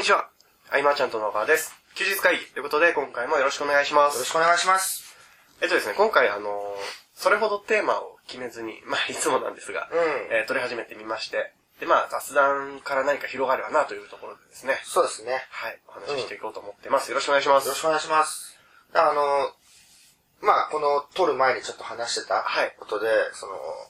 にちは。あいまちゃんとの川です。休日会議ということで、今回もよろしくお願いします。よろしくお願いします。えっとですね、今回あのーそれほどテーマを決めずに、まあ、いつもなんですが、うんえー撮り始めてみまして、で、まあ、雑談から何か広がればなというところでですね、そうですね。はい、お話ししていこうと思ってます。よろしくお願いします。よろしくお願いします。あの、まあ、この撮る前にちょっと話してたはいことで、その、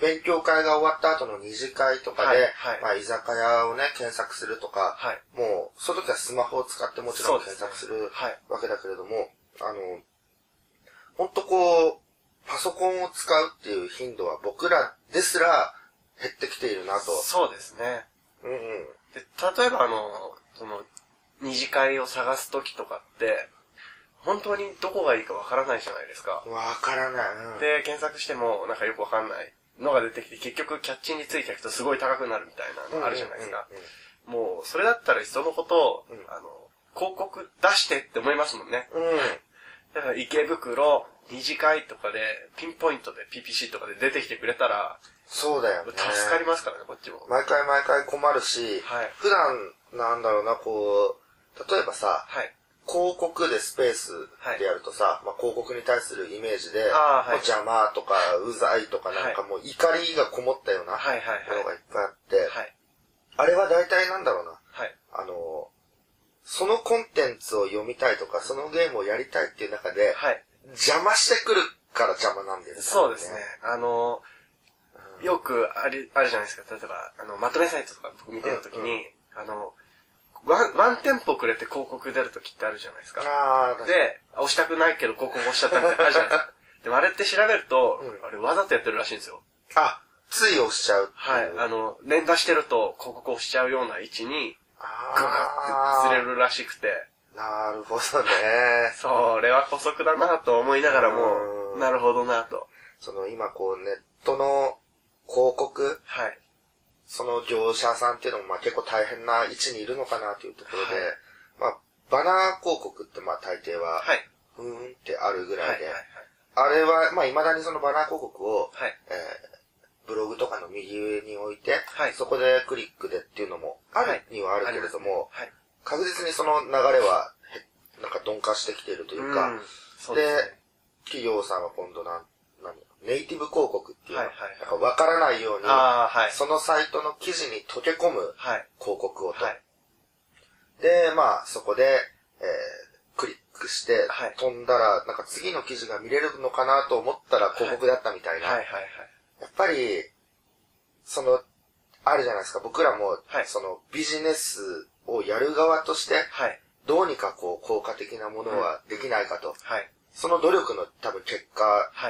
勉強会が終わった後の二次会とかで、はいはいまあ、居酒屋をね、検索するとか、はいもう、その時はスマホを使ってもちろん検索するはいわけだけれども、あの、ほんとこう、パソコンを使うっていう頻度は僕らですら減ってきているなと。そうですね。うんうん。で、例えばあの、その、二次会を探すときとかって、本当にどこがいいかわからないじゃないですか。わからない。うん、で、検索してもなんかよくわかんないのが出てきて、結局キャッチについていくとすごい高くなるみたいなのあるじゃないですか。もう、それだったらいっそのことを、うんあの、広告出してって思いますもんね。うん。だから池袋、二次会とかで、ピンポイントで PPC とかで出てきてくれたら、そうだよね。助かりますからね、こっちも。毎回毎回困るし、はい普段、なんだろうな、こう、例えばさ、はい。広告でスペースでやるとさ、まあ、広告に対するイメージで、はいもう邪魔とか、うざいとか、なんかもう怒りがこもったようなはいはいものがはいっぱいあって、はい。あれは大体なんだろうな、はい。あの、そのコンテンツを読みたいとか、そのゲームをやりたいっていう中で、はい。邪魔してくるから邪魔なんだよね。そうですね。あの、うんよくある、あるじゃないですか。例えば、あの、まとめサイトとか僕見てるときに、あの、ワン、ワンテンポくれて広告出るときってあるじゃないですか。あで、押したくないけど広告押しちゃったみたいなのあるじゃないですか。でもあれって調べると、うんあれわざとやってるらしいんですよ。あ、つい押しちゃう。はい。あの、連打してると広告押しちゃうような位置に、グワッて崩れるらしくて、なるほどね。それは姑息だなと思いながらうも、んなるほどなと。その今こうネットの広告、はい。その業者さんっていうのもまあ結構大変な位置にいるのかなというところで、はいまあバナー広告ってまあ大抵は、はい。ふーんってあるぐはい。はい。らいで、はい。あれはまあ未だにそのバナー広告を、はい。えーブログとかの右上に置いて、はいそこでクリックでっていうのもあはいるにはあるけれども、はい。確実にその流れはへなんか鈍化してきているというか、うんですね。企業さんは今度なん、何ネイティブ広告っていうの、はいはいはいなんか分からないように、はい。そのサイトの記事に溶け込むはい。広告をと。はい。で、まあ、そこで、えー、クリックしてはい、飛んだら、なんか次の記事が見れるのかなと思ったら広告だったみたいな。はい。はい。やっぱり、その、あるじゃないですか。僕らも、はいそのビジネスをやる側として、はい。どうにかこう、効果的なものはできないかと。はい。その努力の多分結果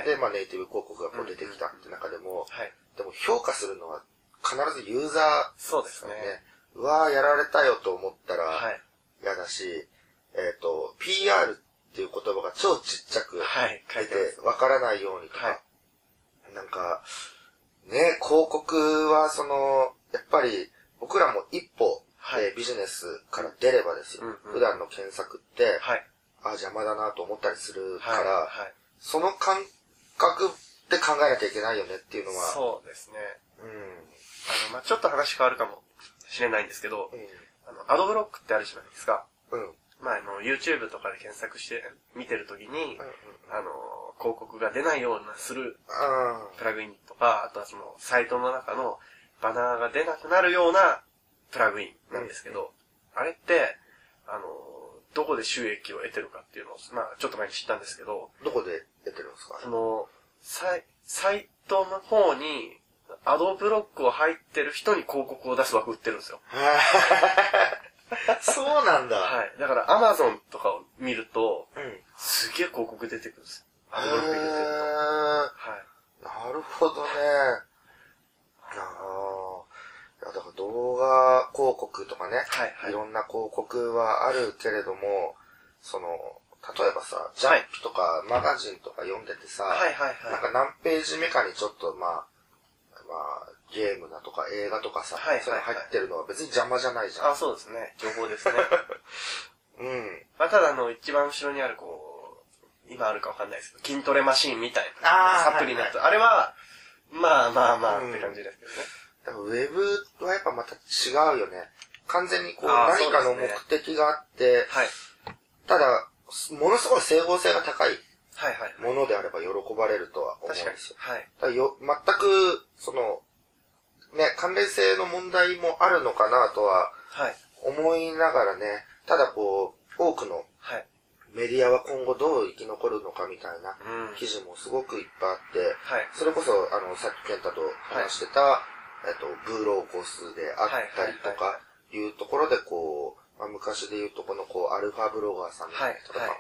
で、はい。まあネイティブ広告がこう出てきたって中でも、はい。でも評価するのは必ずユーザーそうですね。ね。うわーやられたよと思ったらはい。嫌だし、えっ、と、PR っていう言葉が超ちっちゃく出いてわからないようにとか、はい。なんか、ね、広告はその、やっぱり僕らも一歩、はビジネスから出ればですよ、普段の検索って、はい。あ、邪魔だなと思ったりするかはい。ら、はい。その感覚で考えなきゃいけないよねっていうのは、そうですね。うん。あの、まあちょっと話変わるかもしれないんですけど、あの、アドブロックってあるじゃないですか。うん。うん。まああの、YouTube とかで検索して見てるときにうん。うん。、あの、広告が出ないようなするあプラグインとか、あとはその、サイトの中のバナーが出なくなるようなプラグインなんですけど、あれって、あの、どこで収益を得てるかっていうのを、まあちょっと前に知ったんですけど、どこで出てるんですか？その、サイ、サイトの方に、アドブロックを入ってる人に広告を出す枠売ってるんですよ。そうなんだ。はい。だから Amazon とかを見ると、うん。へすげえ広告出てくるんですよ。ーアドブロック入れてると。はい。なるほどね。だから動画広告とかね、はいはいいろんな広告はあるけれども、その、例えばさ、ジャンプとかマガジンとか読んでてさ、はいはいなんはい。か何ページ目かにちょっとまあ、まあ、ゲームだとか映画とかさ、はいはいはいそういうの入ってるのは別に邪魔じゃないじゃん。あ、そうですね。情報ですね。うん。まあ、ただあの、一番後ろにあるこう、今あるかわかんないですけど、筋トレマシーンみたいな。サプリのやつ。あれは、まあまあまあうんって感じですけどね。だからウェブはやっぱまた違うよね。完全にこう何かの目的があって、はい。ただ、ものすごい整合性が高い。ものであれば喜ばれるとは思うんですよ。。はい。だよ全く、その、ね、関連性の問題もあるのかなとははい。思いながらね、ただこう、多くのはい。メディアは今後どう生き残るのかみたいなうん。記事もすごくいっぱいあって、はい。それこそ、あの、さっき健太と話してた、えっと、ブーローコスであったりとか、いうところでこう、まあ、昔で言うとこのこう、アルファブロガーさんとか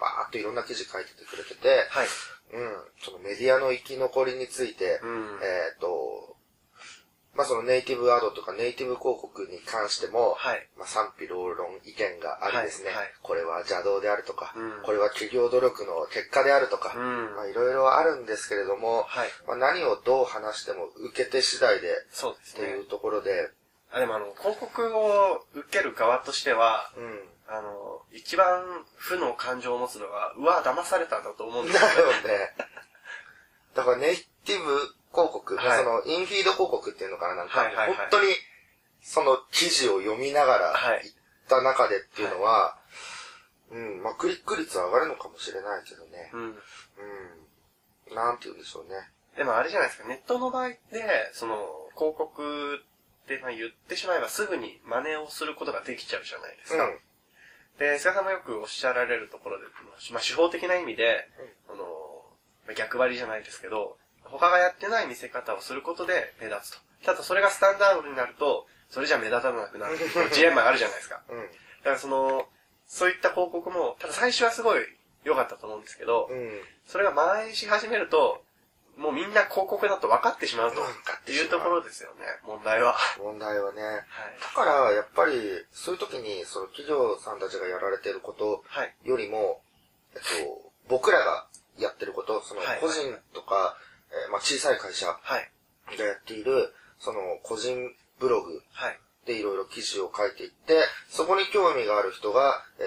バーっといろんな記事書いててくれてて、はい。うん、そのメディアの生き残りについて、うん。えっと、まあ、そのネイティブアドとかネイティブ広告に関しても、はい。まあ、賛否両論意見がありですね、はいはいこれは邪道であるとか、うんこれは企業努力の結果であるとか、うんまあ、いろいろあるんですけれども、はい。まあ、何をどう話しても受け手次第でそうですねっていう。ところで、あ、でもあの、広告を受ける側としては、うん。あの、一番負の感情を持つのは、うわ、騙されたんだと思うんですよ。だよね。だからネイティブ広告、はいそのインフィード広告っていうのかな、なんか、はいはいはい本当にその記事を読みながらはい行った中でっていうのは、うん、まあクリック率は上がるのかもしれないけどね。うん。うん。なんて言うんでしょうね。でもあれじゃないですか、ネットの場合で、その、広告ってまあ言ってしまえばすぐに真似をすることができちゃうじゃないですか。うん。で、菅さんもよくおっしゃられるところで、まあ、手法的な意味で、あの、まあ逆張りじゃないですけど、他がやってない見せ方をすることで目立つと。ただそれがスタンダードになると、それじゃ目立たなくなる ジレンマがあるじゃないですか。うん。だからその、そういった広告も、ただ最初はすごい良かったと思うんですけど、うん。それが蔓延し始めると、もうみんな広告だと分かってしまうと。分かってしまういうところですよね、問題は。は問題はね。い。だから、やっぱり、そういう時に、その企業さんたちがやられていることはい。よりも、えっと、僕らがやってること、そのはい個人とか、えーまあ、小さい会社がはい。やっている、その個人ブログはい。でいろいろ記事を書いていって、そこに興味がある人が、え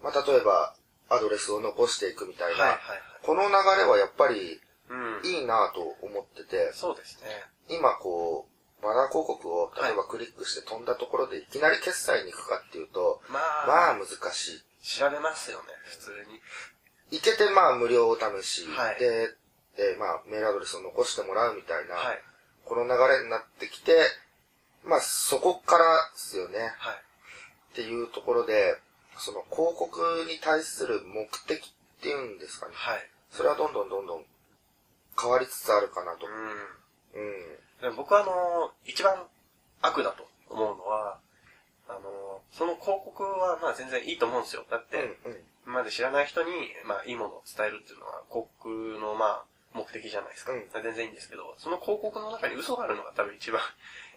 ーまあ、例えば、アドレスを残していくみたいな、はい。はい。この流れはやっぱりうん。いいなと思ってて、そうですね。今こう、バナー広告を例えばはいクリックして飛んだところでいきなり決済に行くかっていうと、まあ、まあ難しい。調べますよね、普通に。行けてまあ無料お試し、はいで、えーまあメールアドレスを残してもらうみたいな、はい。この流れになってきて、まあそこからですよね。はい。っていうところで、その広告に対する目的っていうんですかね。はい。それはどんどんどんどん変わりつつあるかなと。ううん。ん。でも僕はあの、一番悪だと思うのは、あの、その広告はまあ全然いいと思うんですよ。だって、うん、うん。今まで知らない人に、まあいいものを伝えるっていうのは広告のまあ目的じゃないですか。うん全然いいんですけど、その広告の中に嘘があるのが多分一番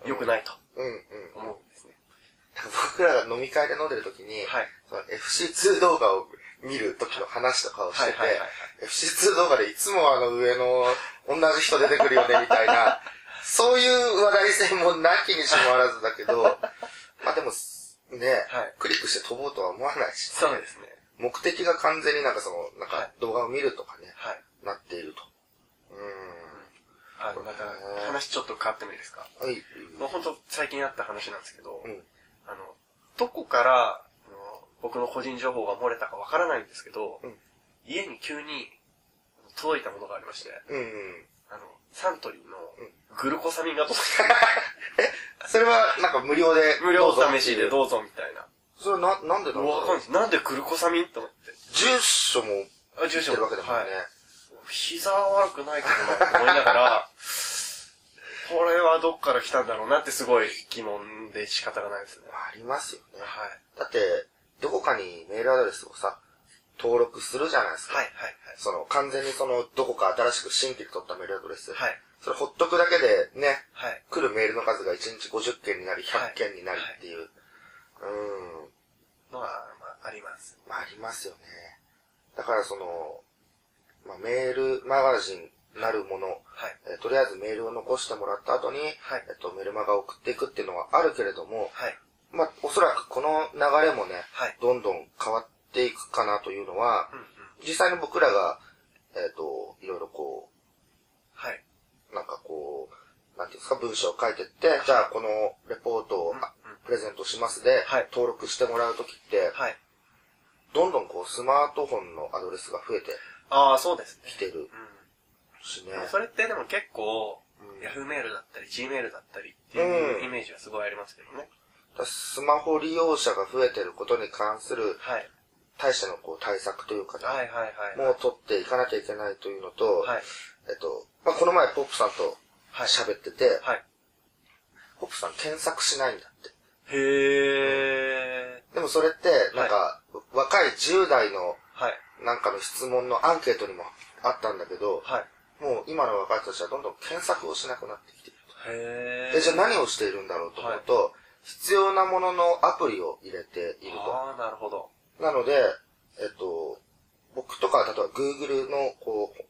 良くないと。思うんですね。僕らが飲み会で飲んでる時に、はい。その FC2 動画を見る時の話とかをしてて、はいはいはいはい。FC2 動画でいつもあの上の同じ人出てくるよねみたいな、そういう話題性もなきにしもあらずだけど、まあでも、ね、はいクリックして飛ぼうとは思わないし、そうですね。目的が完全になんかその、なんかはい動画を見るとかね、はい。なっていると。うあの、また話ちょっと変わってもいいですか？はい。もう本当最近あった話なんですけど、うん。あの、どこから、僕の個人情報が漏れたかわからないんですけど、うん家に急に届いたものがありまして、うんうん。あの、サントリーのうんグルコサミンが届い それはなんか無料で。て、無料どうぞ試しでどうぞみたいな。それな、なんでだろうわかんないです。なんでグルコサミン？って思って。住所もあ、住所知ってるわけだもんね。はい。膝は悪くないけどなって思いながら、これはどっから来たんだろうなってすごい疑問で仕方がないですね。ありますよね。はい。だって、どこかにメールアドレスをさ、登録するじゃないですか。はい、はい、その、完全にその、どこか新しく新規で取ったメールアドレス。はい。はい。それほっとくだけでね、はい。来るメールの数が1日50件になり、100件になりっていう。うーん。のは、まあ、あります。まあ、ありますよね。だからその、まあ、メールマガジンなるもの、はい。えーとりあえずメールを残してもらった後に、はいえっと、メルマガを送っていくっていうのはあるけれども、はい。まあ、おそらくこの流れもね、はい。どんどん変わっていくかなというのは、うんうん。実際に僕らが、えっ、と、いろいろこはい。う、なんかこう、なんていうんですか、文章を書いてって、じゃあこのレポートをあうんうんププレゼントしますで、はい登録してもらうときって、はい。どんどんこうスマートフォンのアドレスが増えてああ、そうですね。きてるうしね。ん。それってでも結構、うんヤフーメールだったり、G メールだったりっていううんイメージはすごいありますけどね。だスマホ利用者が増えてることに関するはい。対してのこう対策というかね、はいはいはい。もう取っていかなきゃいけないというのと、はい。えっと、まあ、この前ポップさんとはい。喋ってて、はい。ポップさん検索しないんだって。へー。でもそれって、なんか、若い10代のはい。なんかの質問のアンケートにもあったんだけど、はい。もう今の若い人たちはどんどん検索をしなくなってきているへと。で、じゃあ何をしているんだろうと思うと、必要なもののアプリを入れていると。ああ、なるほど。なので、えっと、僕とかは例えば Google のこう、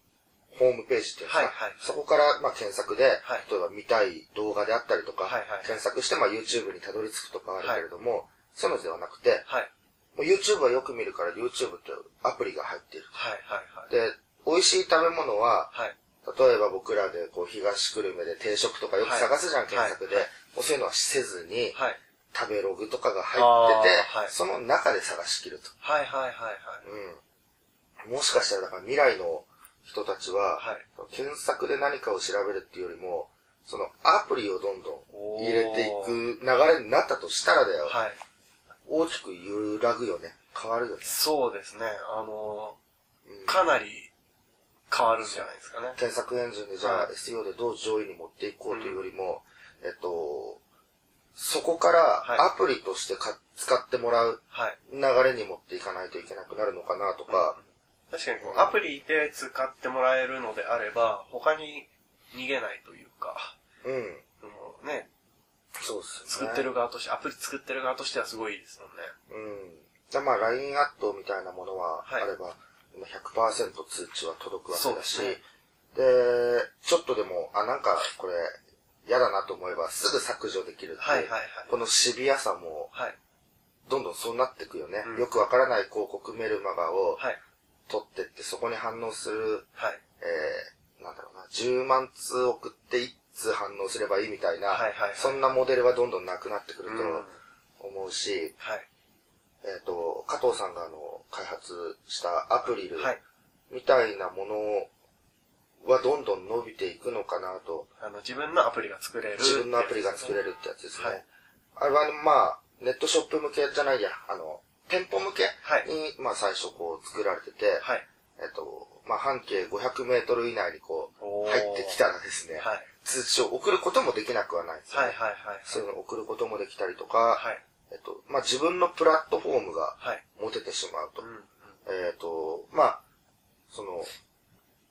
ホームページっていうんですか、はいはいそこからまあ検索で、はい例えば見たい動画であったりとか、はいはい検索してまあ YouTube にたどり着くとかあるけれども、そういうのではなくて、はい。YouTube はよく見るから YouTube ってアプリが入っている。はいはいはい。で、美味しい食べ物は、はい。例えば僕らでこう東久留米で定食とかよく探すじゃん、はい検索で、はいもうそういうのはせずに、はい。食べログとかが入ってて、はいその中で探し切ると。はいはいはいはい。うん。もしかしたらだから未来の人たちは、はい検索で何かを調べるっていうよりも、そのアプリをどんどん入れていく流れになったとしたらだよ、はい。大きく揺らぐよね。変わるよね。そうですね。あのうんー、かなり変わるんじゃないですかね。検索エンジンでじゃあはい SEO でどう上位に持っていこうというよりも、えっと、そこからはいアプリとしてか使ってもらうはい。流れに持っていかないといけなくなるのかなとか、確かにこう、アプリで使ってもらえるのであれば、他に逃げないというか、うん。すよね。作ってる側として、アプリ作ってる側としてはすごいですもんね。うん。でまあ、LINE アットみたいなものはあはいれば、今100%通知は届くわけだし、ででちょっとでも、あ、なんかこれ、嫌だなと思えばすぐ削除できるってはいはいはい。このシビアさも、はい。どんどんそうなっていくよね。うんよくわからない広告メルマガをはい。取ってって、そこに反応する、はい。えー、なんだろうな、10万通送って1通反応すればいいみたいな、はいはいはいそんなモデルはどんどんなくなってくるうん。とはい。思うし、えっ、と、加藤さんがあの、開発したアプリルはい。みたいなものはどんどん伸びていくのかなと、あの、自分のアプリが作れる。自分のアプリが作れるってやつですね。はいあれはまあ、ネットショップ向けじゃないや、あの、店舗向けはいに、まあ最初こう作られてて、はい。えっと、まあ半径500メートル以内にこう、入ってきたらですね、はい。通知を送ることもできなくはないんですよ、ね。はいはいはい。そういうのを送ることもできたりとか、はい。えっと、まあ自分のプラットフォームがはい。持ててしまうとう。ん。えっ、と、まあ、その、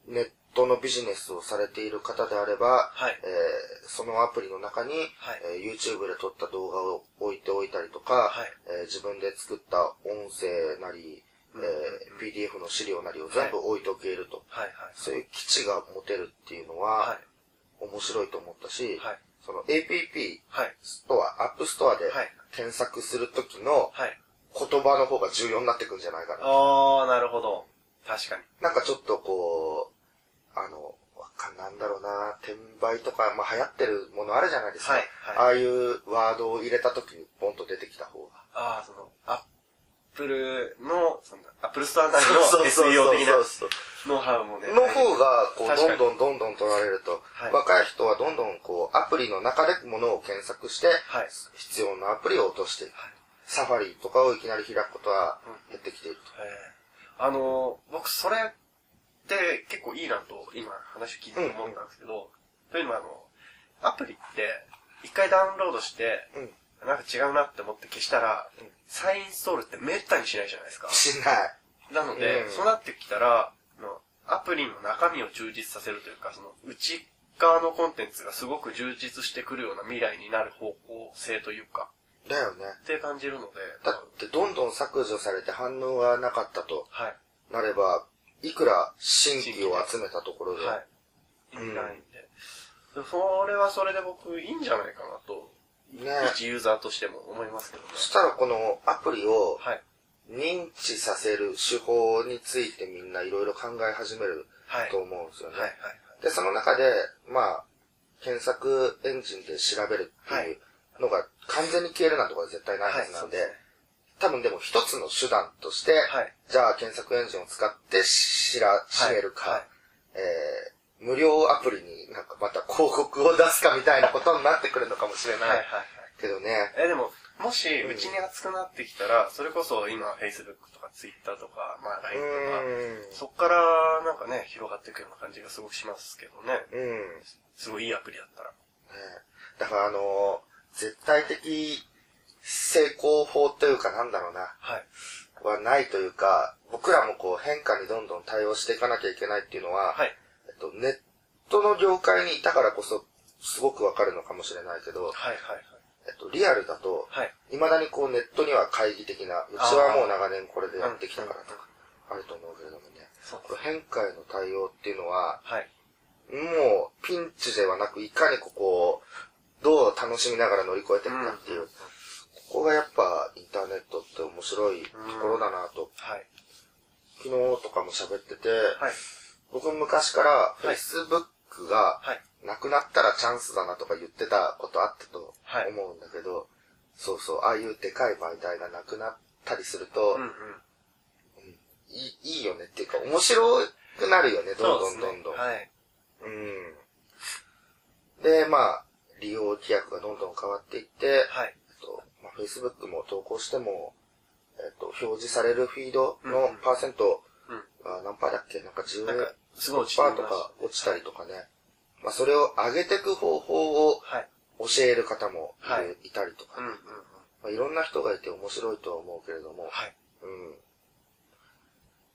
ネットのビジネスをされている方であれば、はい。えーそのアプリの中に、はいえー YouTube で撮った動画を置いておいたりとか、はいえー自分で作った音声なり、うんえー PDF の資料なりを全部置いておけると。はいはい。そういう基地が持てるっていうのはは、面白いと思ったし、い。はい。その APP はい。ストア、アップストアではい検索するときのはい。言葉の方が重要になってくんじゃないかな。あー、なるほど。確かに。なんかちょっとこう、あの、わかんなんだろうな、転売とか、まあ流行ってるものあるじゃないですか。はいああいうワードを入れた時にポンと出てきた方が。あー、その、アップルの、その、アップルストア内の SEO 的なそうノウハウもね。の方が、こう、どんどんどんどん取られると、はい若い人はどんどんこう、アプリの中でものを検索して、はい。必要なアプリを落として。はいサファリとかをいきなり開くことは減ってきていると。えーあのー、僕それって結構いいなと今話聞いて思ったんですけど、というのはあの、アプリって一回ダウンロードして、うんなんか違うなって思って消したら、うん再インストールってめったにしないじゃないですか。しない。なので、うんそうなってきたら、アプリの中身を充実させるというか、その内側のコンテンツがすごく充実してくるような未来になる方向性というか、だよね。って感じるので、だってどんどん削除されて反応がなかったとはい。なれば、いくら新規を集めたところで、はい。意味ないんで。でもそれはそれで僕いいんじゃないかなと、ね一ユーザーとしても思いますけどね。そしたらこのアプリをはい。認知させる手法についてみんないろいろ考え始めるはい。と思うんですよね。はい。はい。で、その中で、まあ、検索エンジンで調べるっていう、はいのが完全に消えるなんてことは絶対ないはずなんで、多分でも一つの手段として、はいじゃあ検索エンジンを使って知ら、知めるか、はいえー、無料アプリになんかまた広告を出すかみたいなことになってくるのかもしれない。けどね、え、でも、もし、うちに熱くなってきたら、それこそ今、Facebook とか Twitter とか、まあう LINE とか、そっからなんかね、広がっていくような感じがすごくしますけどね。うん。すごいいいアプリだったら。ねだからあのー絶対的成功法というかなんだろうな、はい。はないというか、僕らもこう変化にどんどん対応していかなきゃいけないっていうのは、はい。えっと、ネットの業界にいたからこそ、すごくわかるのかもしれないけど、はいはいえっと、リアルだと、はい。はい。未だにこうネットには懐疑的な、うちはもう長年これでやってきたからとか、あると思うけれどもね、そう変化への対応っていうのは、はい。もうピンチではなく、いかにここをどう楽しみながら乗り越えていくかっていう、ここがやっぱインターネットって面白いところだなと、はい。昨日とかも喋ってて、はい。僕昔からはい Facebook がはい。なくなったらチャンスだなとか言ってたことあったとはい思うんだけど、そうそう、ああいうでかい媒体がなくなったりすると、うんうん。いいいいよねっていうか面白くなるよね、どんどんどんどん。はい。うん。で、まあ、利用規約がどんどん変わっていって、はい。えっと、まあ、Facebook も投稿しても、えっと、表示されるフィードのパーセントうん。が何パーだっけ？なんか10%なんか、すごい落ちてパーとか落ちたりとかね。まあ、それを上げていく方法をはい。教える方もいる、はいい、たりとか、うんうんうん。まあ、いろんな人がいて面白いとは思うけれども、はい。うん。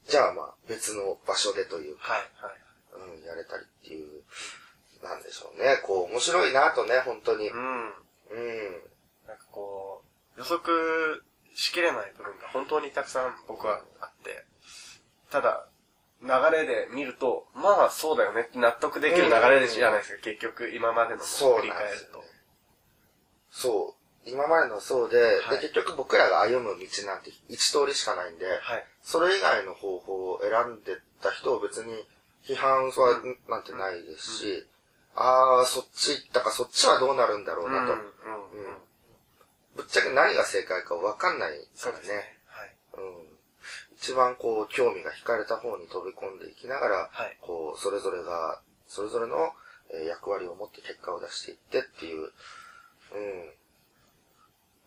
じゃあまあ、別の場所でというか、はい。はい。うん、やれたりっていう、なんでしょうね。こう、面白いなとね、本当に。うん。うん。なんかこう、予測しきれない部分が本当にたくさん僕はあって、ただ、流れで見ると、まあそうだよねって納得できる流れでじゃないですか、結局今までのそう振り返ると。そう。今までのそうで、はいで、結局僕らが歩む道なんて一通りしかないんで、はい。それ以外の方法を選んでた人を別に批判はなんてないですし、ああ、そっち行ったか、そっちはどうなるんだろうなと。うんうんうん。ぶっちゃけ何が正解か分かんないからね。そうですね。はい。うん。一番こう、興味が惹かれた方に飛び込んでいきながら、はいこう、それぞれが、それぞれの、えー役割を持って結果を出していってっていう、うん。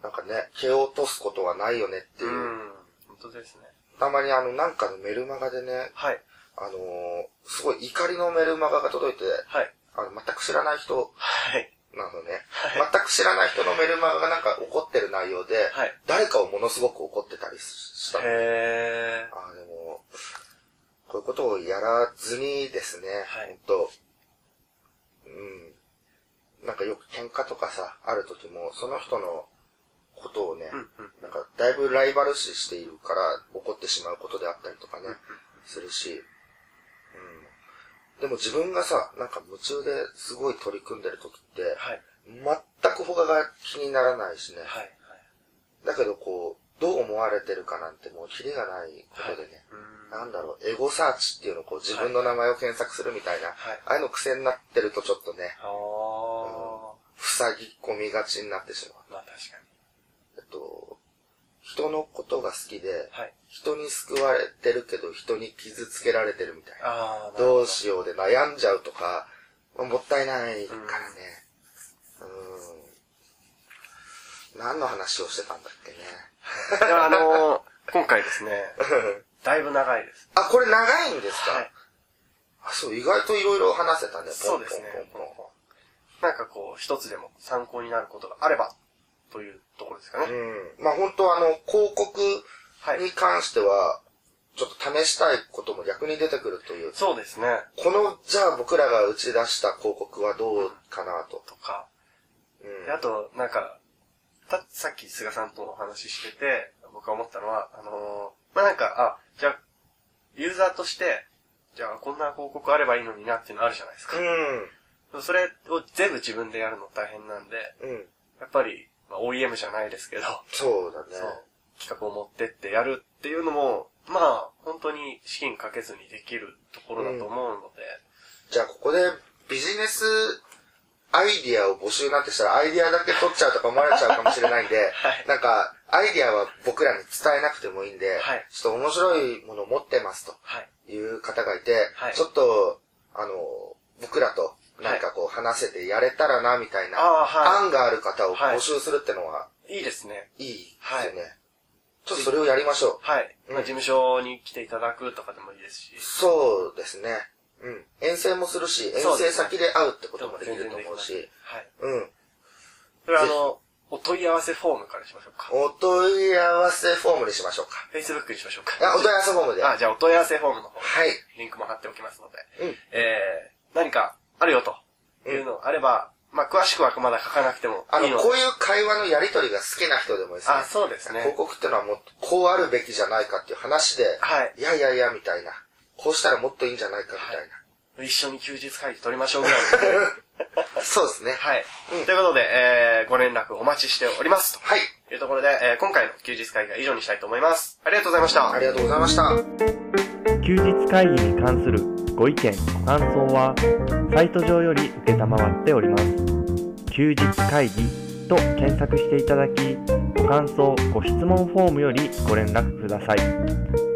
なんかね、蹴落とすことはないよねっていう。うん。本当ですね。たまにあの、なんかのメルマガでね、はい。あのーすごい怒りのメルマガが届いて、はい。あの、全く知らない人はい。なのね、は全く知らない人のメルマガがなんか怒ってる内容で、はい。誰かをものすごく怒ってたりしたの。へー。ああ、でも、こういうことをやらずにですね、はい本当うん。なんかよく喧嘩とかさ、ある時も、その人のことをね、うんうん。なんかだいぶライバル視しているから怒ってしまうことであったりとかね、するし、うん。でも自分がさ、なんか夢中ですごい取り組んでる時って、はい。全く他が気にならないしね、はい。だけどこう、どう思われてるかなんてもうキリがないことでね、うん。なんだろう、エゴサーチっていうのをこう自分の名前を検索するみたいな、はい。ああいうの癖になってるとちょっとね、あー。塞ぎ込みがちになってしまう。まあ確かに。えっと、人のことが好きで、はい。人に救われてるけど人に傷つけられてるみたいな。あー。どうしようで悩んじゃうとか、まあもったいないからね。うん。何の話をしてたんだっけね。いや、あのー、今回ですね、だいぶ長いです。あ、これ長いんですか、はい。あ、そう、意外といろいろ話せたね。そうですねポンポンポンポン。なんかこう、一つでも参考になることがあれば、というところですかね。うん。まあ本当あの、広告はい。に関しては、ちょっと試したいことも逆に出てくるという。そうですね。この、じゃあ僕らが打ち出した広告はどうかなと。とか。うんであと、なんか、た、さっき菅さんとお話ししてて、僕が思ったのは、あのーまあ、なんか、あ、じゃあ、ユーザーとして、じゃあこんな広告あればいいのになっていうのあるじゃないですか。それを全部自分でやるの大変なんで、うん。うん。やっぱり、まあ、OEM じゃないですけど、そうだね。そう、企画を持ってってやるっていうのも、まあ、本当に資金かけずにできるところだと思うので、じゃあここでビジネスアイディアを募集なんてしたら、アイディアだけ取っちゃうとか思われちゃうかもしれないんで、はい。なんか、アイディアは僕らに伝えなくてもいいんで、はい。ちょっと面白いものを持ってますとはい。いう方がいて、はい。ちょっと、あの、僕らとなんかこう話せてやれたらな、みたいな、案がある方を募集するってのは、い。いいですね。いいですよね。ちょっとそれをやりましょはい。うんまあ、事務所に来ていただくとかでもいいですしう。。そうですね。うん。遠征もするし、遠征先で会うってこともできると思うし、はい。うん。それはあの、お問い合わせフォームからしましょうか。お問い合わせフォームにしましょうか。Facebook にしましょうか。あ、お問い合わせフォームで。あ、じゃあお問い合わせフォームの方、はい。リンクも貼っておきますので、うん。えー、何かあるよというのあれば、まあ、詳しくはまだ書かなくてもあの、いいので。こういう会話のやりとりが好きな人でもですね、あ、そうですね広。告ってのはもう、こうあるべきじゃないかっていう話で、はい。いやいやいや、みたいな。こうしたらもっといいんじゃないか、みたい一緒に休日会議取りましょうぐらいの。な。そうですね。はい。うんということで、えー、ご連絡お待ちしております。はい。というところで、えー、今回の休日会議は以上にしたいと思います。ありがとうございました。ありがとうございました。休日会議に関するご意見ご感想はサイト上より承っております。休日会議と検索していただきご感想ご質問フォームよりご連絡ください。